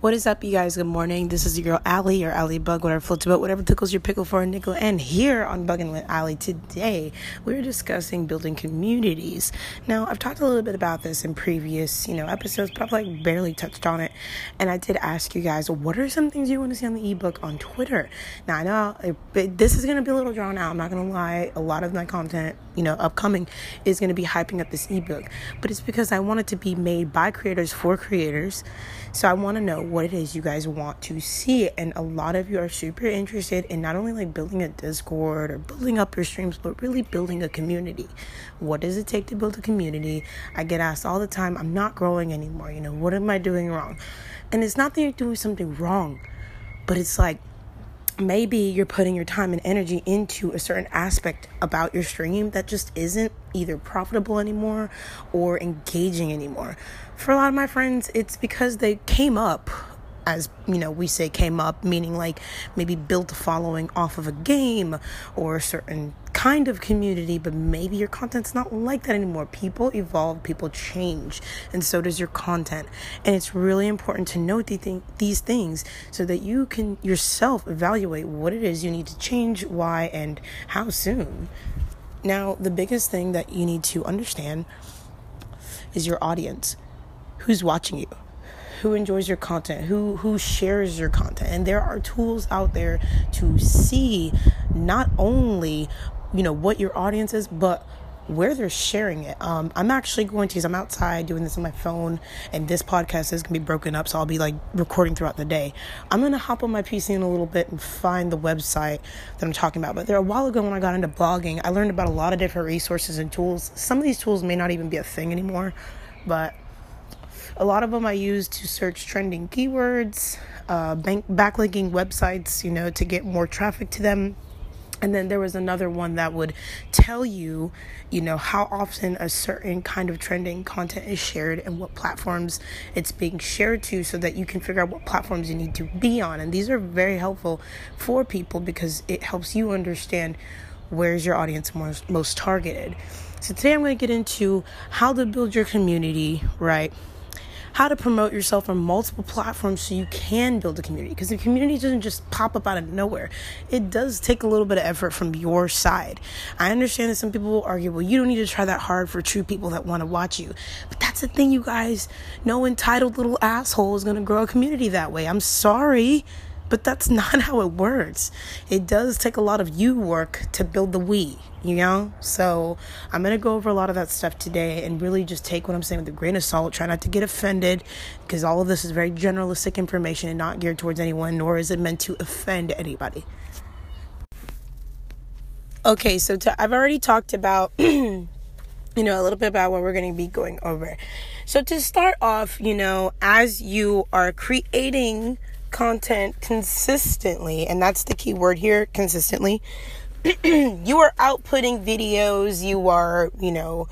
What is up, you guys? Good morning. This is your girl Alliie or Alliie Bug, whatever floats your boat, whatever tickles your pickle for a nickel. And here on Bugging with Alliie today, we're discussing building communities. Now, I've talked a little bit about this in previous, you know, episodes, but I've like barely touched on it. And I did ask you guys, what are some things you want to see on the ebook on Twitter? Now, I know it, this is going to be a little drawn out. I'm not going to lie. A lot of my content, you know, upcoming is going to be hyping up this ebook, but it's because I want it to be made by creators for creators. So I want to know what it is you guys want to see. And a lot of you are super interested in not only like building a Discord or building up your streams, but really building a community. What does it take to build a community? I get asked all the time, I'm not growing anymore. You know, what am I doing wrong? And it's not that you're doing something wrong, but it's like, maybe you're putting your time and energy into a certain aspect about your stream that just isn't either profitable anymore or engaging anymore. For a lot of my friends, it's because they came up as you know we say came up meaning like maybe built a following off of a game or a certain kind of community but maybe your content's not like that anymore. People evolve people change and so does your content. And it's really important to note these things so that you can yourself evaluate what it is you need to change why and how soon. Now the biggest thing that you need to understand is your audience who's watching you who enjoys your content, who who shares your content. And there are tools out there to see not only, you know, what your audience is, but where they're sharing it. Um, I'm actually going to, I'm outside doing this on my phone, and this podcast is going to be broken up, so I'll be like recording throughout the day. I'm going to hop on my PC in a little bit and find the website that I'm talking about. But there, a while ago when I got into blogging, I learned about a lot of different resources and tools. Some of these tools may not even be a thing anymore, but a lot of them I use to search trending keywords, uh, bank backlinking websites, you know, to get more traffic to them. And then there was another one that would tell you, you know, how often a certain kind of trending content is shared and what platforms it's being shared to so that you can figure out what platforms you need to be on. And these are very helpful for people because it helps you understand where's your audience most, most targeted. So today I'm going to get into how to build your community, right? How to promote yourself on multiple platforms so you can build a community because the community doesn't just pop up out of nowhere. It does take a little bit of effort from your side. I understand that some people will argue well you don't need to try that hard for true people that want to watch you. But that's the thing you guys. No entitled little asshole is going to grow a community that way. I'm sorry but that's not how it works. It does take a lot of you work to build the we, you know? So I'm going to go over a lot of that stuff today and really just take what I'm saying with a grain of salt. Try not to get offended because all of this is very generalistic information and not geared towards anyone, nor is it meant to offend anybody. Okay, so to, I've already talked about, you know, a little bit about what we're going to be going over. So to start off, you know, as you are creating content consistently, and that's the key word here consistently. you are outputting videos, you are, you know,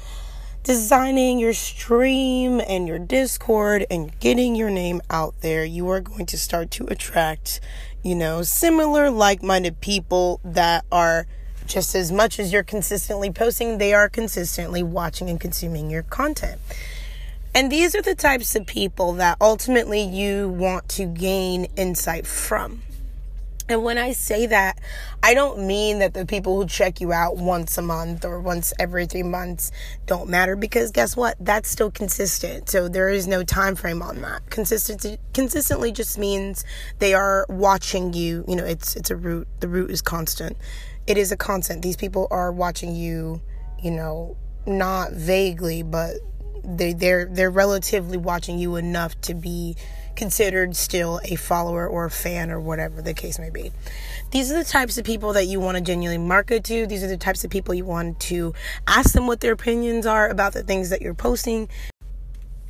designing your stream and your Discord and getting your name out there, you are going to start to attract, you know, similar like minded people that are just as much as you're consistently posting, they are consistently watching and consuming your content. And these are the types of people that ultimately you want to gain insight from. And when I say that, I don't mean that the people who check you out once a month or once every three months don't matter because guess what? That's still consistent. So there is no time frame on that. Consistency consistently just means they are watching you. You know, it's it's a root. The root is constant. It is a constant. These people are watching you, you know, not vaguely, but they they're they're relatively watching you enough to be considered still a follower or a fan or whatever the case may be. These are the types of people that you want to genuinely market to. These are the types of people you want to ask them what their opinions are about the things that you're posting.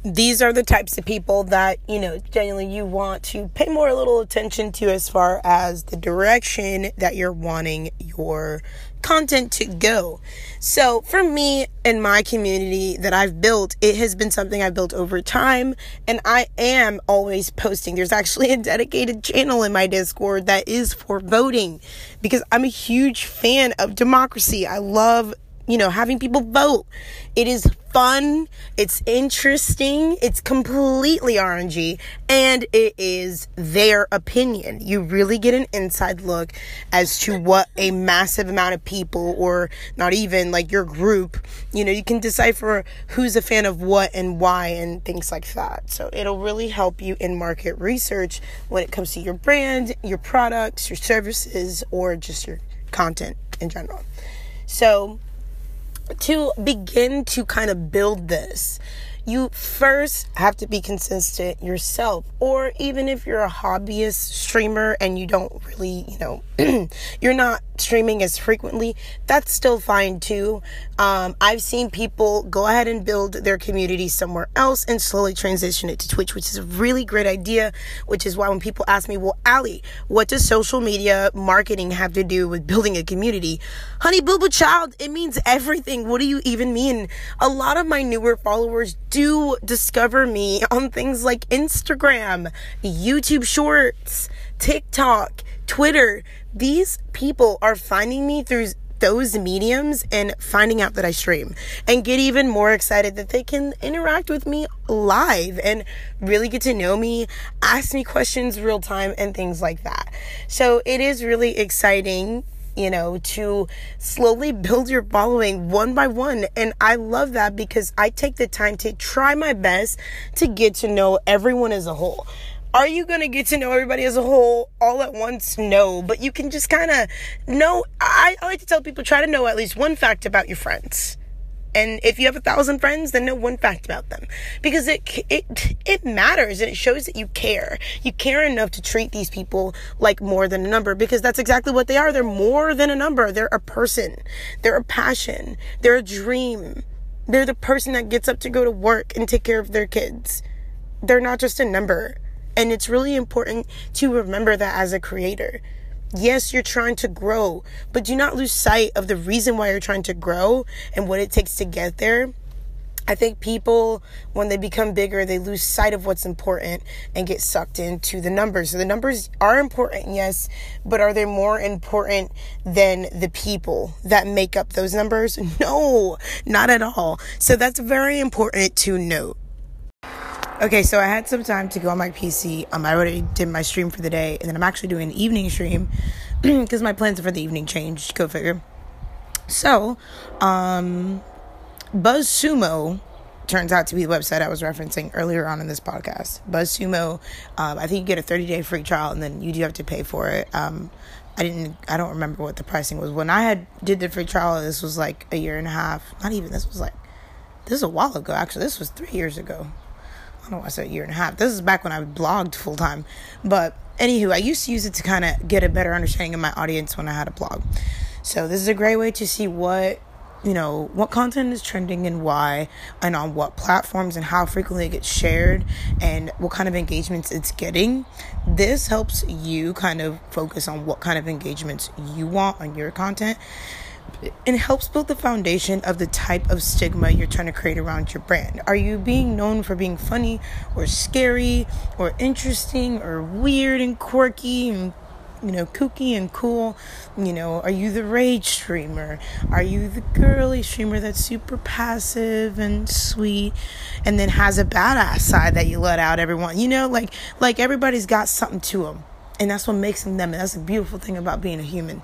These are the types of people that, you know, genuinely you want to pay more a little attention to as far as the direction that you're wanting your content to go. So for me and my community that I've built, it has been something I've built over time and I am always posting. There's actually a dedicated channel in my Discord that is for voting because I'm a huge fan of democracy. I love you know, having people vote. It is fun, it's interesting, it's completely RNG, and it is their opinion. You really get an inside look as to what a massive amount of people, or not even like your group, you know, you can decipher who's a fan of what and why and things like that. So it'll really help you in market research when it comes to your brand, your products, your services, or just your content in general. So, to begin to kind of build this, you first have to be consistent yourself. Or even if you're a hobbyist streamer and you don't really, you know, you're not streaming as frequently, that's still fine too. Um, I've seen people go ahead and build their community somewhere else and slowly transition it to Twitch, which is a really great idea. Which is why when people ask me, well, Alliie, what does social media marketing have to do with building a community? Honey Boo Boo Child, it means everything. What do you even mean? A lot of my newer followers do discover me on things like Instagram, YouTube Shorts, TikTok, Twitter. These people are finding me through those mediums and finding out that I stream and get even more excited that they can interact with me live and really get to know me, ask me questions real time and things like that. So it is really exciting you know, to slowly build your following one by one. And I love that because I take the time to try my best to get to know everyone as a whole. Are you going to get to know everybody as a whole all at once? No, but you can just kind of know. I, I like to tell people try to know at least one fact about your friends. And if you have a thousand friends, then know one fact about them because it it it matters and it shows that you care. You care enough to treat these people like more than a number because that's exactly what they are. They're more than a number. They're a person. They're a passion. They're a dream. They're the person that gets up to go to work and take care of their kids. They're not just a number. And it's really important to remember that as a creator. Yes, you're trying to grow, but do not lose sight of the reason why you're trying to grow and what it takes to get there. I think people, when they become bigger, they lose sight of what's important and get sucked into the numbers. So the numbers are important, yes, but are they more important than the people that make up those numbers? No, not at all. So that's very important to note. Okay, so I had some time to go on my PC. Um, I already did my stream for the day, and then I'm actually doing an evening stream because my plans for the evening changed. Go figure. So, um, BuzzSumo turns out to be the website I was referencing earlier on in this podcast. BuzzSumo, um, I think you get a 30 day free trial, and then you do have to pay for it. Um, I didn't. I don't remember what the pricing was when I had did the free trial. This was like a year and a half. Not even. This was like. This is a while ago. Actually, this was three years ago. I don't want to say a year and a half. This is back when I blogged full time. But anywho, I used to use it to kind of get a better understanding of my audience when I had a blog. So this is a great way to see what you know what content is trending and why and on what platforms and how frequently it gets shared and what kind of engagements it's getting this helps you kind of focus on what kind of engagements you want on your content it helps build the foundation of the type of stigma you're trying to create around your brand. Are you being known for being funny or scary or interesting or weird and quirky and you know, kooky and cool. You know, are you the rage streamer? Are you the girly streamer that's super passive and sweet and then has a badass side that you let out everyone? You know, like like everybody's got something to them. And that's what makes them them. And that's the beautiful thing about being a human.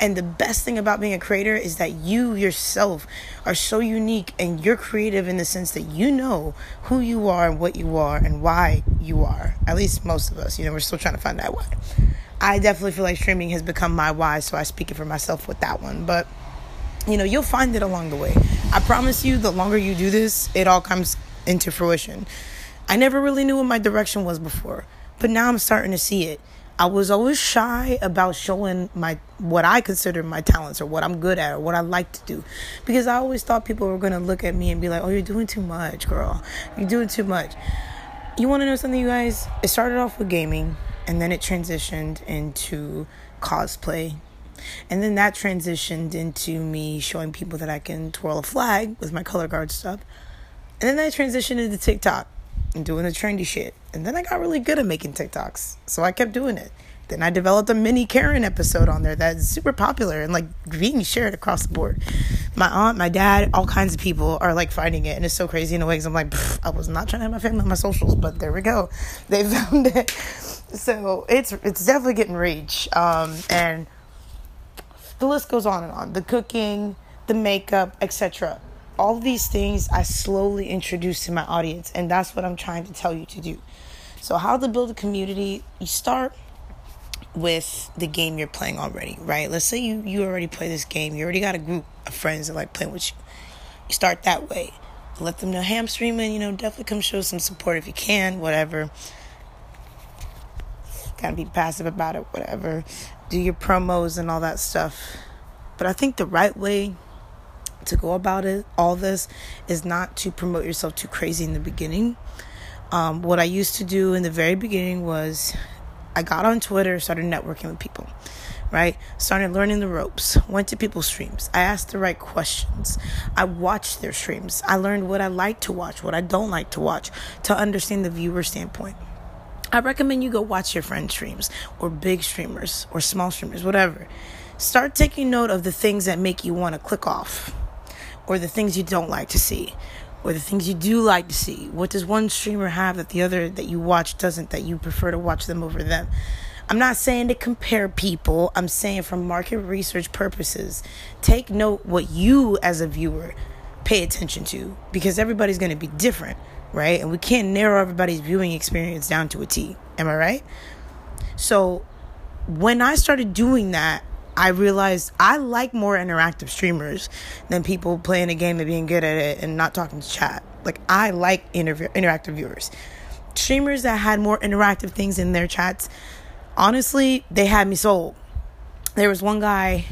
And the best thing about being a creator is that you yourself are so unique and you're creative in the sense that you know who you are and what you are and why you are. At least most of us, you know, we're still trying to find that why. I definitely feel like streaming has become my why, so I speak it for myself with that one. But you know, you'll find it along the way. I promise you, the longer you do this, it all comes into fruition. I never really knew what my direction was before, but now I'm starting to see it. I was always shy about showing my what I consider my talents or what I'm good at or what I like to do because I always thought people were going to look at me and be like, "Oh, you're doing too much, girl. You're doing too much." You want to know something, you guys? It started off with gaming and then it transitioned into cosplay. And then that transitioned into me showing people that I can twirl a flag with my color guard stuff. And then that transitioned into TikTok and doing the trendy shit. And then I got really good at making TikToks. So I kept doing it. Then I developed a mini Karen episode on there that's super popular and like being shared across the board. My aunt, my dad, all kinds of people are like finding it, and it's so crazy in a way because I'm like, I was not trying to have my family on my socials, but there we go, they found it. So it's it's definitely getting reach, um, and the list goes on and on. The cooking, the makeup, etc. All these things I slowly introduce to my audience, and that's what I'm trying to tell you to do. So, how to build a community? You start with the game you're playing already, right? Let's say you you already play this game. You already got a group of friends that like playing with you. You start that way. Let them know hey, I'm streaming. You know, definitely come show some support if you can. Whatever. Gotta be passive about it. Whatever. Do your promos and all that stuff. But I think the right way to go about it, all this, is not to promote yourself too crazy in the beginning. Um, what I used to do in the very beginning was I got on Twitter, started networking with people, right? Started learning the ropes, went to people's streams. I asked the right questions. I watched their streams. I learned what I like to watch, what I don't like to watch, to understand the viewer standpoint. I recommend you go watch your friend streams or big streamers or small streamers, whatever. Start taking note of the things that make you want to click off or the things you don't like to see or the things you do like to see. What does one streamer have that the other that you watch doesn't that you prefer to watch them over them? I'm not saying to compare people. I'm saying for market research purposes, take note what you as a viewer pay attention to because everybody's going to be different, right? And we can't narrow everybody's viewing experience down to a T. Am I right? So when I started doing that, I realized I like more interactive streamers than people playing a game and being good at it and not talking to chat. Like I like inter- interactive viewers. Streamers that had more interactive things in their chats, honestly, they had me sold. There was one guy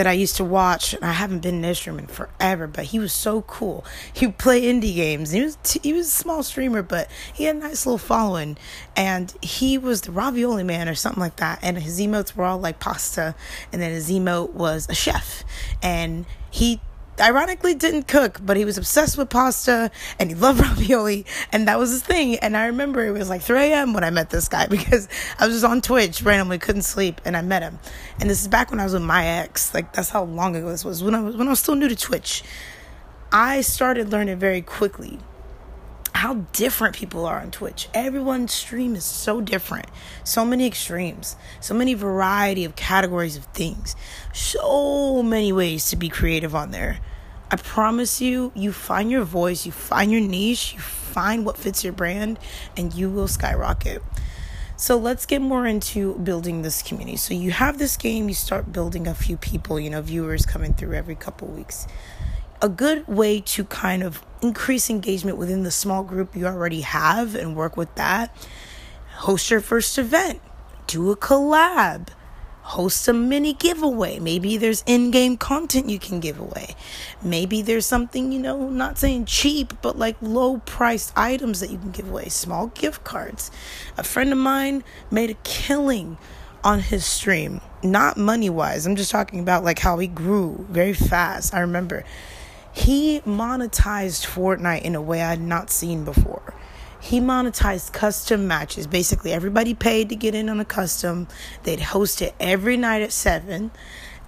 that I used to watch. And I haven't been an instrument forever, but he was so cool. He would play indie games. He was t- he was a small streamer, but he had a nice little following. And he was the ravioli man or something like that. And his emotes were all like pasta, and then his emote was a chef. And he ironically didn't cook, but he was obsessed with pasta and he loved ravioli, and that was his thing. And I remember it was like 3 a.m. when I met this guy because I was just on Twitch randomly, couldn't sleep, and I met him. And this is back when I was with my ex. Like that's how long ago this was. When I was when I was still new to Twitch, I started learning very quickly how different people are on Twitch. Everyone's stream is so different. So many extremes, so many variety of categories of things, so many ways to be creative on there. I promise you, you find your voice, you find your niche, you find what fits your brand, and you will skyrocket. So let's get more into building this community. So you have this game, you start building a few people, you know, viewers coming through every couple weeks. A good way to kind of increase engagement within the small group you already have and work with that. Host your first event, do a collab, host a mini giveaway. Maybe there's in game content you can give away. Maybe there's something, you know, not saying cheap, but like low priced items that you can give away, small gift cards. A friend of mine made a killing on his stream, not money wise. I'm just talking about like how he grew very fast. I remember he monetized Fortnite in a way I'd not seen before he monetized custom matches. Basically, everybody paid to get in on a custom. They'd host it every night at 7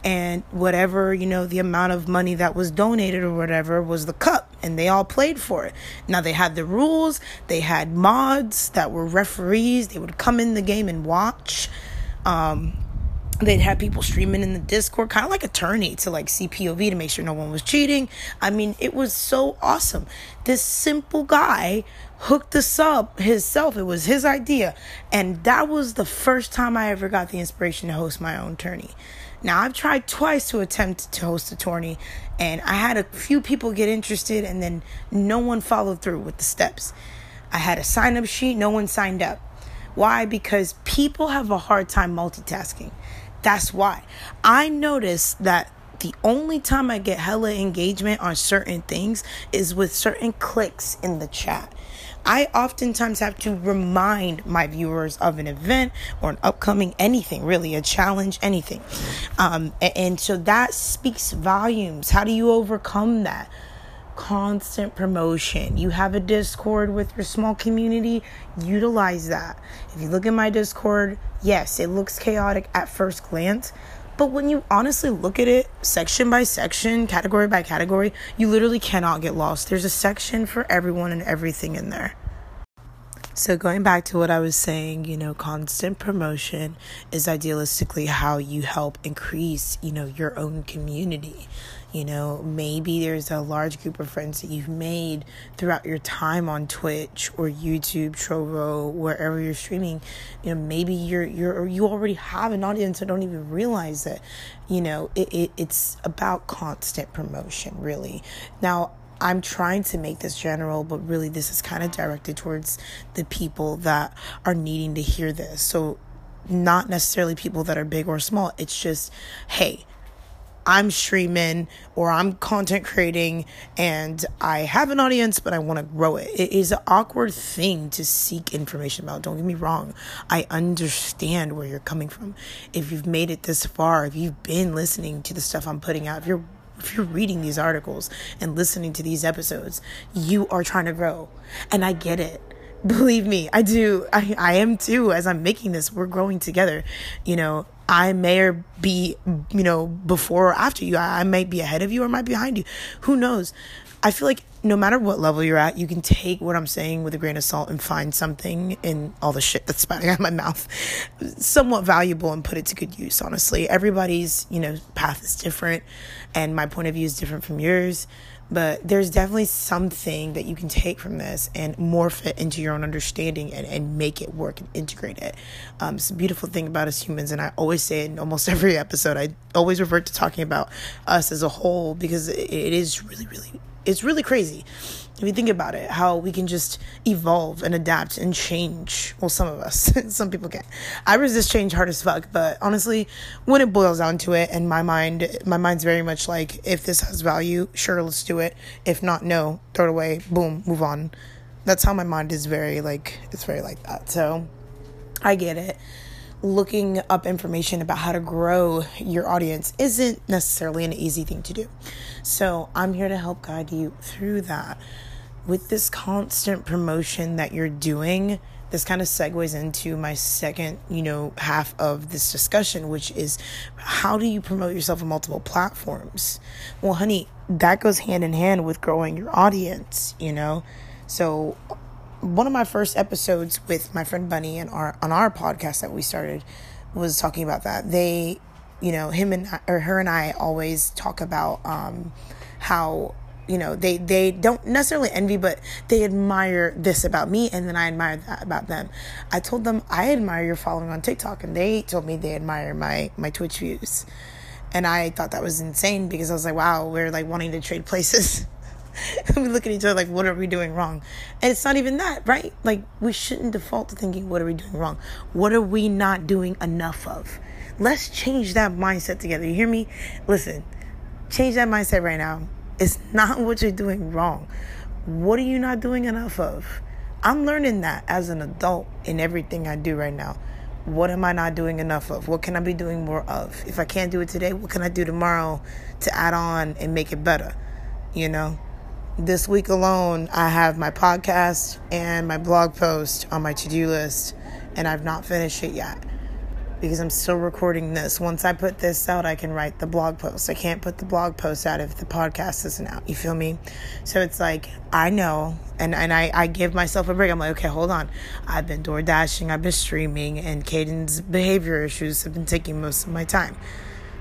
and whatever, you know, the amount of money that was donated or whatever was the cup and they all played for it. Now they had the rules, they had mods that were referees, they would come in the game and watch. Um, they'd have people streaming in the discord kind of like a tourney to like see pov to make sure no one was cheating. I mean it was so awesome. This simple guy hooked this up himself. It was his idea. And that was the first time i ever got the inspiration to host my own tourney. Now i've tried twice to attempt to host a tourney and i had a few people get interested and then no one followed through with the steps. I had a sign up sheet. No one signed up. Why? Because people have a hard time multitasking that's why. I notice that the only time I get hella engagement on certain things is with certain clicks in the chat. I oftentimes have to remind my viewers of an event or an upcoming anything, really, a challenge, anything. Um, and, and so that speaks volumes. How do you overcome that? Constant promotion. You have a Discord with your small community, utilize that. If you look at my Discord, yes, it looks chaotic at first glance, but when you honestly look at it section by section, category by category, you literally cannot get lost. There's a section for everyone and everything in there. So, going back to what I was saying, you know, constant promotion is idealistically how you help increase, you know, your own community. You know, maybe there's a large group of friends that you've made throughout your time on Twitch or YouTube, Trovo, wherever you're streaming. You know, maybe you're you're you already have an audience and don't even realize it. You know, it, it it's about constant promotion, really. Now, I'm trying to make this general, but really this is kind of directed towards the people that are needing to hear this. So, not necessarily people that are big or small. It's just, hey, I'm streaming or I'm content creating and I have an audience, but I want to grow it. It is an awkward thing to seek information about. Don't get me wrong. I understand where you're coming from. If you've made it this far, if you've been listening to the stuff I'm putting out, if you're if you're reading these articles and listening to these episodes, you are trying to grow. And I get it. Believe me, I do. I, I am too. As I'm making this, we're growing together. You know, I may or be, you know, before or after you. I, might be ahead of you or might be behind you. Who knows? I feel like no matter what level you're at, you can take what I'm saying with a grain of salt and find something in all the shit that's spouting out of my mouth somewhat valuable and put it to good use, honestly. Everybody's, you know, path is different and my point of view is different from yours. But there's definitely something that you can take from this and morph it into your own understanding and, and make it work and integrate it. Um, it's a beautiful thing about us humans, and I always say in almost every episode. I always revert to talking about us as a whole because it, it is really, really it's really crazy if you think about it how we can just evolve and adapt and change. Well some of us some people can. I resist change hard as fuck but honestly when it boils down to it and my mind my mind's very much like if this has value sure let's do it. If not no throw it away boom move on. That's how my mind is very like it's very like that. So i get it looking up information about how to grow your audience isn't necessarily an easy thing to do. So, I'm here to help guide you through that. With this constant promotion that you're doing, this kind of segues into my second, you know, half of this discussion, which is how do you promote yourself on multiple platforms? Well, honey, that goes hand in hand with growing your audience, you know? So, one of my first episodes with my friend Bunny and our on our podcast that we started was talking about that. They, you know, him and or her and I always talk about um, how you know they they don't necessarily envy but they admire this about me and then i admire that about them. I told them i admire your following on tiktok and they told me they admire my my twitch views. And i thought that was insane because i was like wow we're like wanting to trade places we look at each other like, what are we doing wrong? And it's not even that, right? Like, we shouldn't default to thinking, what are we doing wrong? What are we not doing enough of? Let's change that mindset together. You hear me? Listen, change that mindset right now. It's not what you're doing wrong. What are you not doing enough of? I'm learning that as an adult in everything I do right now. What am I not doing enough of? What can I be doing more of? If I can't do it today, what can I do tomorrow to add on and make it better? You know? This week alone, I have my podcast and my blog post on my to do list, and I've not finished it yet because I'm still recording this. Once I put this out, I can write the blog post. I can't put the blog post out if the podcast isn't out. You feel me? So it's like, I know, and, and I, I give myself a break. I'm like, okay, hold on. I've been door dashing, I've been streaming, and Caden's behavior issues have been taking most of my time.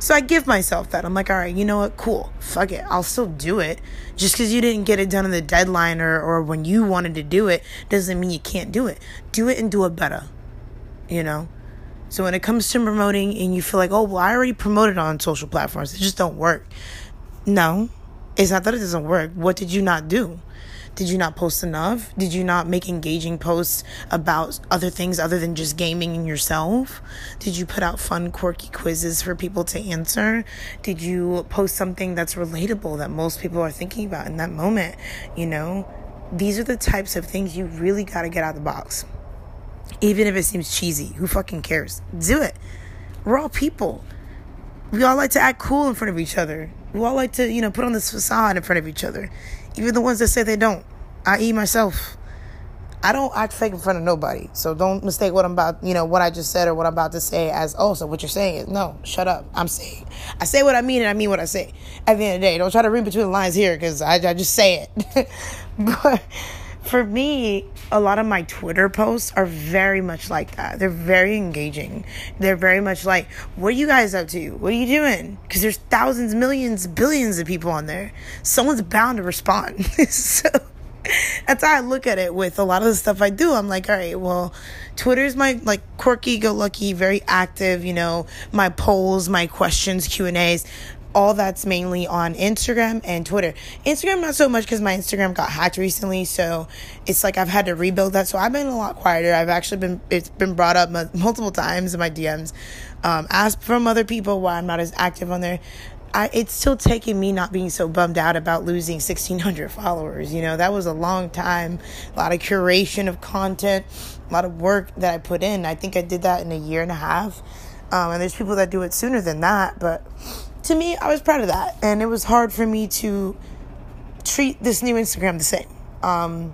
So I give myself that. I'm like, all right, you know what? Cool. Fuck it. I'll still do it. Just because you didn't get it done in the deadline or, or when you wanted to do it doesn't mean you can't do it. Do it and do it better. You know? So when it comes to promoting and you feel like, oh, well, I already promoted on social platforms, it just don't work. No, it's not that it doesn't work. What did you not do? Did you not post enough? Did you not make engaging posts about other things other than just gaming and yourself? Did you put out fun, quirky quizzes for people to answer? Did you post something that's relatable that most people are thinking about in that moment? You know, these are the types of things you really got to get out of the box. Even if it seems cheesy, who fucking cares? Do it. We're all people. We all like to act cool in front of each other. We all like to, you know, put on this facade in front of each other even the ones that say they don't, i.e., myself. I don't act fake in front of nobody. So don't mistake what I'm about, you know, what I just said or what I'm about to say as, oh, so what you're saying is, no, shut up. I'm saying, I say what I mean and I mean what I say. At the end of the day, don't try to read between the lines here because I, I just say it. but for me, a lot of my Twitter posts are very much like that. They're very engaging. They're very much like, what are you guys up to? What are you doing? Because there's thousands, millions, billions of people on there. Someone's bound to respond. so that's how I look at it with a lot of the stuff I do. I'm like, all right, well, Twitter's my like quirky, go lucky, very active. You know, my polls, my questions, Q and A's all that's mainly on Instagram and Twitter. Instagram not so much because my Instagram got hacked recently, so it's like I've had to rebuild that. So I've been a lot quieter. I've actually been it's been brought up multiple times in my DMs, um, asked from other people why I'm not as active on there. I, it's still taking me not being so bummed out about losing 1600 followers you know that was a long time a lot of curation of content a lot of work that i put in i think i did that in a year and a half um, and there's people that do it sooner than that but to me, I was proud of that. And it was hard for me to treat this new Instagram the same. Um,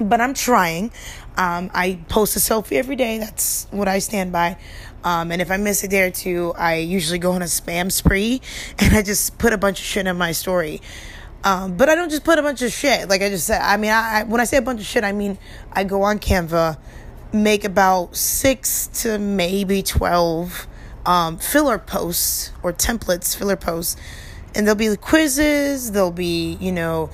but I'm trying. Um, I post a selfie every day. That's what I stand by. Um, and if I miss a day or two, I usually go on a spam spree and I just put a bunch of shit in my story. Um, but I don't just put a bunch of shit. Like I just said, I mean, I, I, when I say a bunch of shit, I mean I go on Canva, make about six to maybe 12 um, filler posts or templates, filler posts, and there'll be quizzes, there'll be, you know,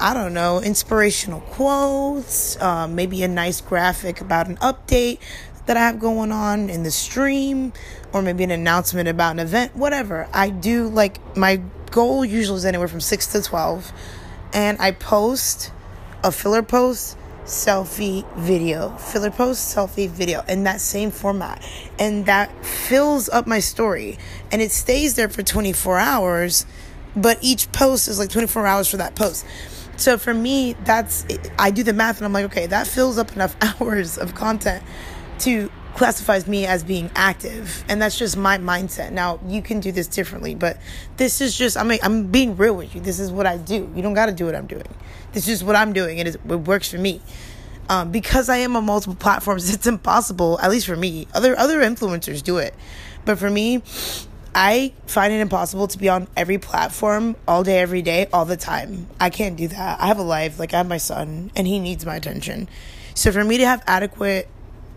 I don't know, inspirational quotes, um, maybe a nice graphic about an update that I have going on in the stream, or maybe an announcement about an event, whatever. I do like my goal usually is anywhere from 6 to 12, and I post a filler post selfie video, filler post, selfie video in that same format. And that fills up my story. And it stays there for 24 hours, but each post is like 24 hours for that post. So for me, that's I do the math and I'm like, okay, that fills up enough hours of content to classifies me as being active. And that's just my mindset. Now you can do this differently but this is just i mean i'm being real with you. This is what i do. You don't got to do what i'm doing this is what i'm doing is, it works for me um, because i am on multiple platforms it's impossible at least for me other other influencers do it but for me I find it impossible to be on every platform all day, every day, all the time. I can't do that. I have a life. Like, I have my son, and he needs my attention. So, for me to have adequate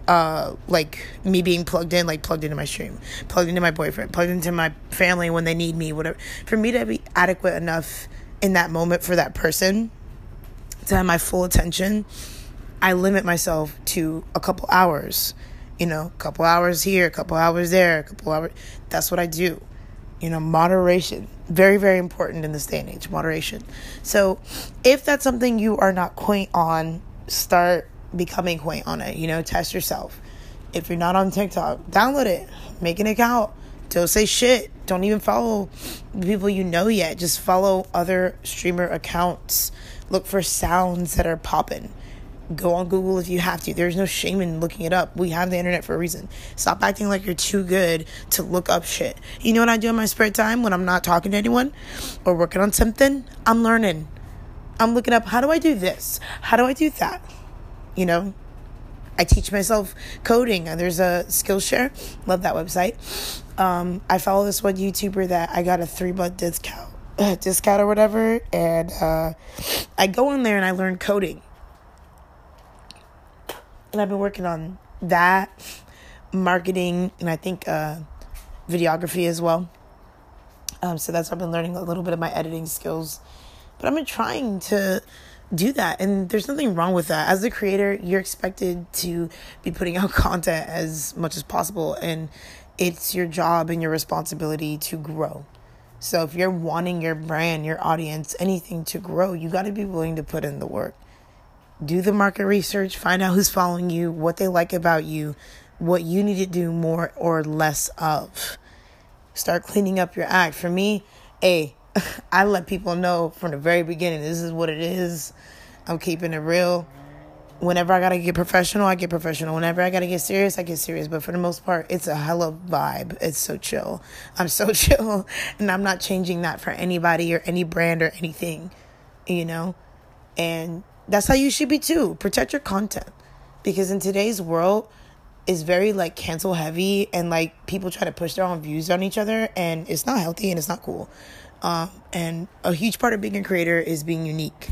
uh, like me being plugged in, like plugged into my stream, plugged into my boyfriend, plugged into my family when they need me, whatever. For me to be adequate enough in that moment for that person to have my full attention, I limit myself to a couple hours. You know, a couple hours here, a couple hours there, a couple hours. That's what I do. You know, moderation. Very, very important in this day and age, moderation. So, if that's something you are not quaint on, start becoming quaint on it. You know, test yourself. If you're not on TikTok, download it, make an account. Don't say shit. Don't even follow people you know yet. Just follow other streamer accounts. Look for sounds that are popping. Go on Google if you have to. There's no shame in looking it up. We have the internet for a reason. Stop acting like you're too good to look up shit. You know what I do in my spare time when I'm not talking to anyone or working on something? I'm learning. I'm looking up how do I do this? How do I do that? you know i teach myself coding there's a skillshare love that website um, i follow this one youtuber that i got a three month discount discount or whatever and uh, i go in there and i learn coding. And i've been working on that marketing and i think uh, videography as well. Um, so that's i've been learning a little bit of my editing skills. But i've been trying to do that and there's nothing wrong with that. As a creator you're expected to be putting out content as much as possible and it's your job and your responsibility to grow so if you're wanting your brand your audience anything to grow you got to be willing to put in the work do the market research find out who's following you what they like about you what you need to do more or less of start cleaning up your act for me a I let people know from the very beginning this is what it is. I'm keeping it real. Whenever I gotta get professional, I get professional. Whenever I gotta get serious, I get serious. But for the most part, it's a hella vibe. It's so chill. I'm so chill. And I'm not changing that for anybody or any brand or anything. you know? And that's how you should be too. Protect your content. Because in today's world, is very like cancel heavy and like people try to push their own views on each other and it's not healthy and it's not cool. Um, and a huge part of being a creator is being unique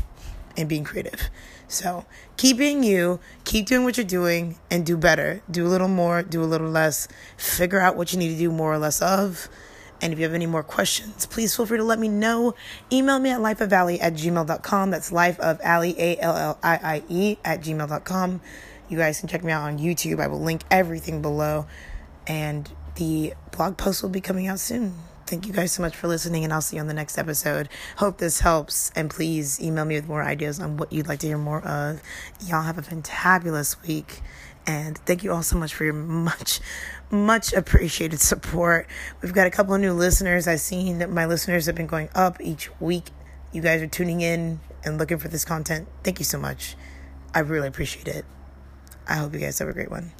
and being creative. So keep being you, keep doing what you're doing, and do better. Do a little more, do a little less. Figure out what you need to do more or less of. And if you have any more questions, please feel free to let me know. Email me at lifeofalliie at gmail.com. That's life of Alliie, A L L I I E, at gmail.com. You guys can check me out on YouTube. I will link everything below. And the blog post will be coming out soon. Thank you guys so much for listening, and I'll see you on the next episode. Hope this helps, and please email me with more ideas on what you'd like to hear more of. Y'all have a fantabulous week, and thank you all so much for your much, much appreciated support. We've got a couple of new listeners. I've seen that my listeners have been going up each week. You guys are tuning in and looking for this content. Thank you so much. I really appreciate it. I hope you guys have a great one.